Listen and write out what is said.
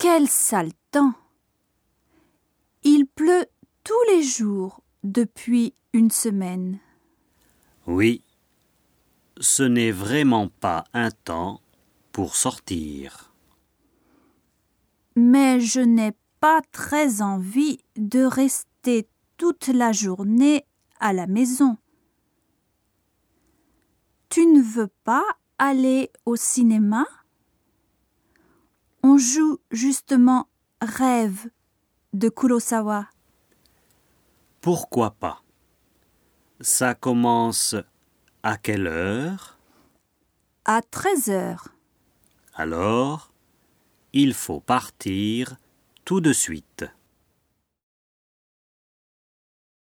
Quel sale temps Il pleut tous les jours depuis une semaine. Oui, ce n'est vraiment pas un temps pour sortir. Mais je n'ai pas très envie de rester toute la journée à la maison. Tu ne veux pas aller au cinéma? Joue justement Rêve de Kurosawa. Pourquoi pas? Ça commence à quelle heure? À 13 heures. Alors, il faut partir tout de suite.